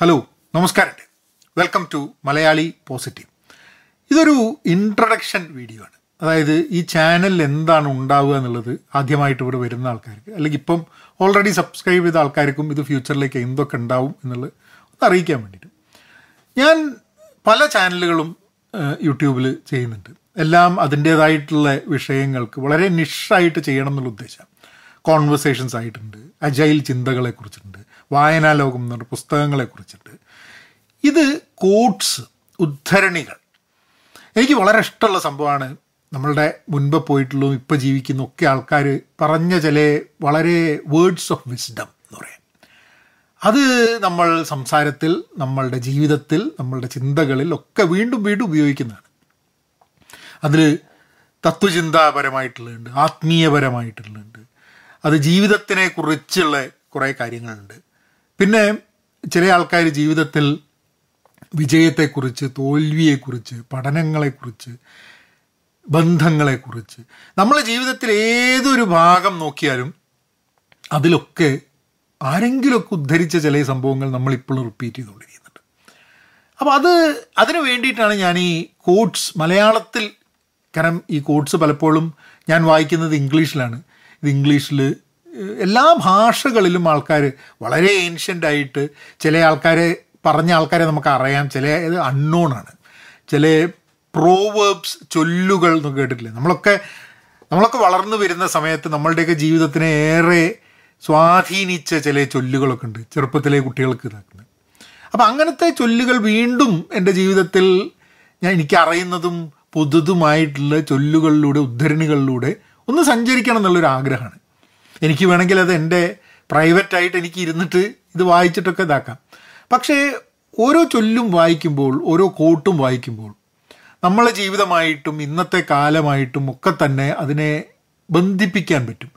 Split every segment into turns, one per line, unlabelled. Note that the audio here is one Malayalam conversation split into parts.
ഹലോ നമസ്കാരം. വെൽക്കം ടു മലയാളി പോസിറ്റീവ് ഇതൊരു ഇൻട്രഡക്ഷൻ വീഡിയോ ആണ്. അതായത് ഈ ചാനലിൽ എന്താണ് ഉണ്ടാവുക എന്നുള്ളത് ആദ്യമായിട്ട് ഇവിടെ വരുന്ന ആൾക്കാർക്ക് അല്ലെങ്കിൽ ഇപ്പം ഓൾറെഡി സബ്സ്ക്രൈബ് ചെയ്ത ആൾക്കാർക്കും ഇത് ഫ്യൂച്ചറിലേക്ക് എന്തൊക്കെ ഉണ്ടാവും എന്നുള്ളത് ഒന്ന് അറിയിക്കാൻ വേണ്ടിയിട്ട്. ഞാൻ പല ചാനലുകളും യൂട്യൂബിൽ ചെയ്യുന്നുണ്ട്. എല്ലാം അതിന്റേതായിട്ടുള്ള വിഷയങ്ങൾക്ക് വളരെ നിഷായിട്ട് ചെയ്യണം എന്നുള്ള ഉദ്ദേശം. കോൺവെർസേഷൻസ് ആയിട്ടുണ്ട് അജൈൽ ചിന്തകളെ കുറിച്ചിട്ടുണ്ട് വായനാ ലോകം എന്ന് പറഞ്ഞ പുസ്തകങ്ങളെ കുറിച്ചിട്ട് ഇത് കോട്ട്സ് ഉദ്ധരണികൾ. എനിക്ക് വളരെ ഇഷ്ടമുള്ള സംഭവമാണ് നമ്മളുടെ മുൻപ് പോയിട്ടുള്ളതും ഇപ്പോൾ ജീവിക്കുന്ന ഒക്കെ ആൾക്കാർ പറഞ്ഞ ചില വളരെ വേർഡ്സ് ഓഫ് വിസ്ഡം എന്ന് പറയാം. അത് നമ്മൾ സംസാരത്തിൽ നമ്മളുടെ ജീവിതത്തിൽ നമ്മളുടെ ചിന്തകളിൽ ഒക്കെ വീണ്ടും വീണ്ടും ഉപയോഗിക്കുന്നതാണ്. അതിൽ തത്വചിന്താപരമായിട്ടുള്ളുണ്ട് ആത്മീയപരമായിട്ടുള്ളുണ്ട് അത് ജീവിതത്തിനെ കുറിച്ചുള്ള കുറേ കാര്യങ്ങളുണ്ട്. പിന്നെ ചില ആൾക്കാർ ജീവിതത്തിൽ വിജയത്തെക്കുറിച്ച് തോൽവിയെക്കുറിച്ച് പഠനങ്ങളെക്കുറിച്ച് ബന്ധങ്ങളെക്കുറിച്ച് നമ്മളെ ജീവിതത്തിൽ ഏതൊരു ഭാഗം നോക്കിയാലും അതിലൊക്കെ ആരെങ്കിലുമൊക്കെ ഉദ്ധരിച്ച ചില സംഭവങ്ങൾ നമ്മളിപ്പോഴും റിപ്പീറ്റ് ചെയ്തുകൊണ്ടിരിക്കുന്നുണ്ട്. അപ്പോൾ അത് അതിന് വേണ്ടിയിട്ടാണ് ഞാൻ ഈ കോഡ്സ് മലയാളത്തിൽ കാരണം ഈ കോഡ്സ് പലപ്പോഴും ഞാൻ വായിക്കുന്നത് ഇംഗ്ലീഷിലാണ്. ഇത് ഇംഗ്ലീഷിൽ എല്ലാ ഭാഷകളിലും ആൾക്കാർ വളരെ ഏൻഷ്യന്റായിട്ട് ചില ആൾക്കാരെ പറഞ്ഞ ആൾക്കാരെ നമുക്ക് അറിയാം. ചില ഇത് അൺനോൺ ആണ്. ചില പ്രോവേബ്സ് ചൊല്ലുകൾ എന്ന് കേട്ടിട്ടില്ലേ? നമ്മളൊക്കെ നമ്മളൊക്കെ വളർന്നു വരുന്ന സമയത്ത് നമ്മളുടെയൊക്കെ ജീവിതത്തിനെ ഏറെ സ്വാധീനിച്ച ചില ചൊല്ലുകളൊക്കെ ഉണ്ട്. ചെറുപ്പത്തിലെ കുട്ടികൾക്ക് ഇതാക്കുന്നത്. അപ്പം അങ്ങനത്തെ ചൊല്ലുകൾ വീണ്ടും എന്റെ ജീവിതത്തിൽ ഞാൻ എനിക്ക് അറിയുന്നതും പുതുതുമായിട്ടുള്ള ചൊല്ലുകളിലൂടെ ഉദ്ധരണികളിലൂടെ ഒന്ന് സഞ്ചരിക്കണം എന്നുള്ളൊരു ആഗ്രഹമാണ് എനിക്ക് വേണമെങ്കിൽ അത് എന്റെ പ്രൈവറ്റായിട്ട് എനിക്ക് ഇരുന്നിട്ട് ഇത് വായിച്ചിട്ടൊക്കെ ഇതാക്കാം. പക്ഷേ ഓരോ ചൊല്ലും വായിക്കുമ്പോൾ ഓരോ കോട്ടും വായിക്കുമ്പോൾ നമ്മളെ ജീവിതമായിട്ടും ഇന്നത്തെ കാലമായിട്ടും ഒക്കെ തന്നെ അതിനെ ബന്ധിപ്പിക്കാൻ പറ്റും.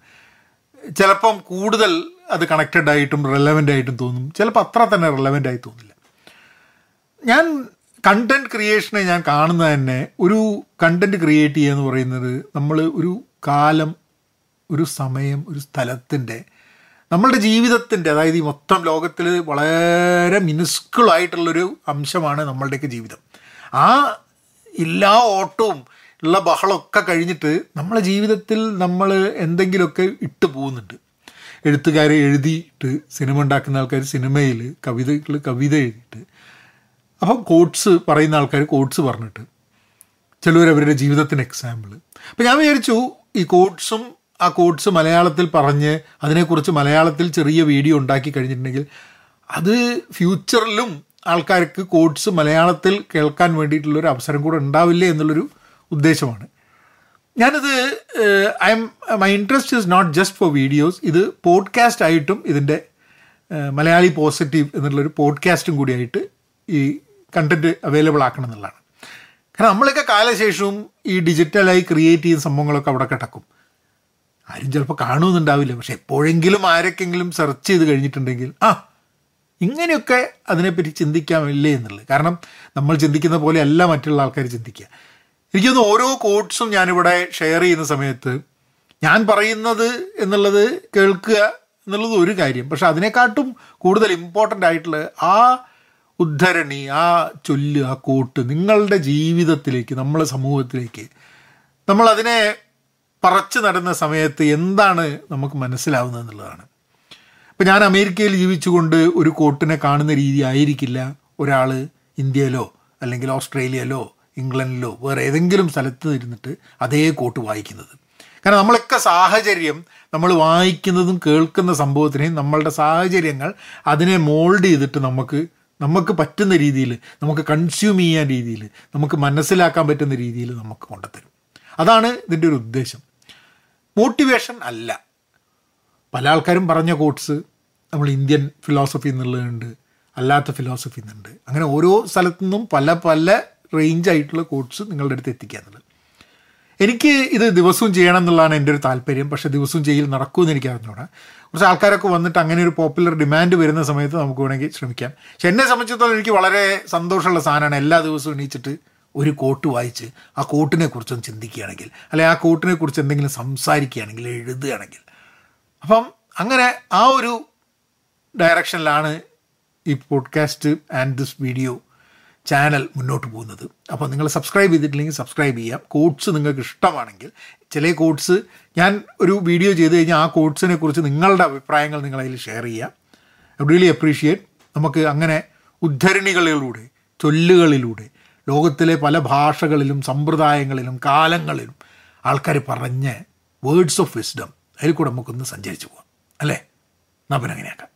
ചിലപ്പം കൂടുതൽ അത് കണക്റ്റഡ് ആയിട്ടും റെലവന്റ് ആയിട്ടും തോന്നും. ചിലപ്പോൾ അത്ര തന്നെ റെലവന്റ് ആയി തോന്നില്ല. ഞാൻ കണ്ടന്റ് ക്രിയേഷനെ ഞാൻ കാണുന്നത് തന്നെ ഒരു കണ്ടന്റ് ക്രിയേറ്റ് ചെയ്യുക എന്ന് പറയുന്നത് നമ്മൾ ഒരു കാലം ഒരു സമയം ഒരു സ്ഥലത്തിന്റെ നമ്മളുടെ ജീവിതത്തിന്റെ അതായത് ഈ മൊത്തം ലോകത്തിൽ വളരെ മിനുസ്കിളായിട്ടുള്ളൊരു അംശമാണ് നമ്മളുടെയൊക്കെ ജീവിതം. ആ എല്ലാ ഓട്ടവും ഉള്ള ബഹളമൊക്കെ കഴിഞ്ഞിട്ട് നമ്മളെ ജീവിതത്തിൽ നമ്മൾ എന്തെങ്കിലുമൊക്കെ ഇട്ട് പോകുന്നുണ്ട്. എഴുത്തുകാരെ എഴുതിയിട്ട് സിനിമ ഉണ്ടാക്കുന്ന ആൾക്കാർ സിനിമയിൽ കവിതകൾ കവിത എഴുതിയിട്ട്. അപ്പം കോട്ട്സ് പറയുന്ന ആൾക്കാർ കോട്ട്സ് പറഞ്ഞിട്ട്. ചിലവർ അവരുടെ ജീവിതത്തിന് എക്സാമ്പിൾ അപ്പം ഞാൻ വിചാരിച്ചു ഈ കോട്ട്സും ആ കോഡ്സ് മലയാളത്തിൽ പറഞ്ഞ് അതിനെക്കുറിച്ച് മലയാളത്തിൽ ചെറിയ വീഡിയോ ഉണ്ടാക്കി കഴിഞ്ഞിട്ടുണ്ടെങ്കിൽ അത് ഫ്യൂച്ചറിലും ആൾക്കാർക്ക് കോഡ്സ് മലയാളത്തിൽ കേൾക്കാൻ വേണ്ടിയിട്ടുള്ളൊരു അവസരം കൂടെ ഉണ്ടാവില്ലേ എന്നുള്ളൊരു ഉദ്ദേശമാണ്. ഞാനിത് I'm my interest is not just for videos ഇത് പോഡ്കാസ്റ്റ് ആയിട്ടും ഇതിന്റെ മലയാളി പോസിറ്റീവ് എന്നുള്ളൊരു പോഡ്കാസ്റ്റും കൂടിയായിട്ട് ഈ കണ്ടന്റ് അവൈലബിൾ ആക്കണം എന്നുള്ളതാണ്. കാരണം നമ്മളൊക്കെ കാലശേഷവും ഈ ഡിജിറ്റലായി ക്രിയേറ്റ് ചെയ്യുന്ന സംഭവങ്ങളൊക്കെ അവിടെ കിടക്കും ആരും ചിലപ്പോൾ കാണുമെന്നുണ്ടാവില്ല. പക്ഷെ എപ്പോഴെങ്കിലും ആരൊക്കെങ്കിലും സെർച്ച് ചെയ്ത് കഴിഞ്ഞിട്ടുണ്ടെങ്കിൽ ആ ഇങ്ങനെയൊക്കെ അതിനെപ്പറ്റി ചിന്തിക്കാമില്ലേ എന്നുള്ളത്. കാരണം നമ്മൾ ചിന്തിക്കുന്ന പോലെ അല്ല മറ്റുള്ള ആൾക്കാർ ചിന്തിക്കുക. എനിക്കൊന്ന് ഓരോ കോട്ട്സും ഞാനിവിടെ ഷെയർ ചെയ്യുന്ന സമയത്ത് ഞാൻ പറയുന്നത് എന്നുള്ളത് കേൾക്കുക എന്നുള്ളത് ഒരു കാര്യം. പക്ഷെ അതിനെക്കാട്ടും കൂടുതൽ ഇമ്പോർട്ടന്റ് ആയിട്ടുള്ള ആ ഉദ്ധരണി ആ ചൊല്ല് ആ കോട്ട് നിങ്ങളുടെ ജീവിതത്തിലേക്ക് നമ്മളെ സമൂഹത്തിലേക്ക് നമ്മളതിനെ പറച്ചു നടന്ന സമയത്ത് എന്താണ് നമുക്ക് മനസ്സിലാവുന്നത് എന്നുള്ളതാണ്. ഇപ്പം ഞാൻ അമേരിക്കയിൽ ജീവിച്ചുകൊണ്ട് ഒരു കോട്ടിനെ കാണുന്ന രീതി ആയിരിക്കില്ല. ഒരാൾ ഇന്ത്യയിലോ അല്ലെങ്കിൽ ഓസ്ട്രേലിയയിലോ ഇംഗ്ലണ്ടിലോ വേറെ ഏതെങ്കിലും സ്ഥലത്ത് ഇരുന്നിട്ട് അതേ കോട്ട് വായിക്കുന്നത്. കാരണം നമ്മളൊക്കെ സാഹചര്യം നമ്മൾ വായിക്കുന്നതും കേൾക്കുന്ന സംഭവത്തിനെയും നമ്മളുടെ സാഹചര്യങ്ങൾ അതിനെ മോൾഡ് ചെയ്തിട്ട് നമുക്ക് നമുക്ക് പറ്റുന്ന രീതിയിൽ നമുക്ക് കൺസ്യൂം ചെയ്യാൻ രീതിയിൽ നമുക്ക് മനസ്സിലാക്കാൻ പറ്റുന്ന രീതിയിൽ നമുക്ക് കൊണ്ടുത്തരും. അതാണ് ഇതിന്റെ ഒരു ഉദ്ദേശം. മോട്ടിവേഷൻ അല്ല. പല ആൾക്കാരും പറഞ്ഞ കോട്ട്സ് നമ്മൾ ഇന്ത്യൻ ഫിലോസഫി എന്നുള്ളതുണ്ട് അല്ലാത്ത ഫിലോസഫി എന്നുണ്ട്. അങ്ങനെ ഓരോ സ്ഥലത്തു നിന്നും പല പല റേഞ്ച് ആയിട്ടുള്ള കോട്ട്സ് നിങ്ങളുടെ അടുത്ത് എത്തിക്കുക എന്നുള്ളത് എനിക്ക് ഇത് ദിവസവും ചെയ്യണം എന്നുള്ളതാണ് എന്റെ ഒരു താല്പര്യം. പക്ഷേ ദിവസവും ചെയ്യൽ നടക്കുമെന്ന് എനിക്ക് അറിഞ്ഞൂടാ കുറച്ച് ആൾക്കാരൊക്കെ വന്നിട്ട് അങ്ങനെ ഒരു പോപ്പുലർ ഡിമാൻഡ് വരുന്ന സമയത്ത് നമുക്ക് വേണമെങ്കിൽ ശ്രമിക്കാം. പക്ഷെ എന്നെ സംബന്ധിച്ചിടത്തോളം എനിക്ക് വളരെ സന്തോഷമുള്ള സാധനമാണ് എല്ലാ ദിവസവും എണീച്ചിട്ട് ഒരു കോട്ട് വായിച്ച് ആ കോട്ടിനെ കുറിച്ചൊന്ന് ചിന്തിക്കുകയാണെങ്കിൽ അല്ലെ ആ കോട്ടിനെ കുറിച്ച് എന്തെങ്കിലും സംസാരിക്കുകയാണെങ്കിൽ എഴുതുകയാണെങ്കിൽ. അപ്പം അങ്ങനെ ആ ഒരു ഡയറക്ഷനിലാണ് ഈ podcast and this video channel മുന്നോട്ട് പോകുന്നത്. അപ്പോൾ നിങ്ങൾ സബ്സ്ക്രൈബ് ചെയ്തിട്ടില്ലെങ്കിൽ സബ്സ്ക്രൈബ് ചെയ്യാം. കോഡ്സ് നിങ്ങൾക്ക് ഇഷ്ടമാണെങ്കിൽ ചില കോഡ്സ് ഞാൻ ഒരു വീഡിയോ ചെയ്ത് കഴിഞ്ഞാൽ ആ കോഡ്സിനെ കുറിച്ച് നിങ്ങളുടെ അഭിപ്രായങ്ങൾ നിങ്ങളതിൽ ഷെയർ ചെയ്യാം. റിയലി അപ്രീഷിയേറ്റ് നമുക്ക് അങ്ങനെ ഉദ്ധരണികളിലൂടെ ചൊല്ലുകളിലൂടെ ലോകത്തിലെ പല ഭാഷകളിലും സമ്പ്രദായങ്ങളിലും കാലങ്ങളിലും ആൾക്കാർ പറഞ്ഞ വേർഡ്സ് ഓഫ് വിസ്ഡം അതിൽ കൂടെ നമുക്കൊന്ന് സഞ്ചരിച്ചു പോകാം അല്ലേ? എന്നാൽ പിന്നെ അങ്ങനെയാക്കാം.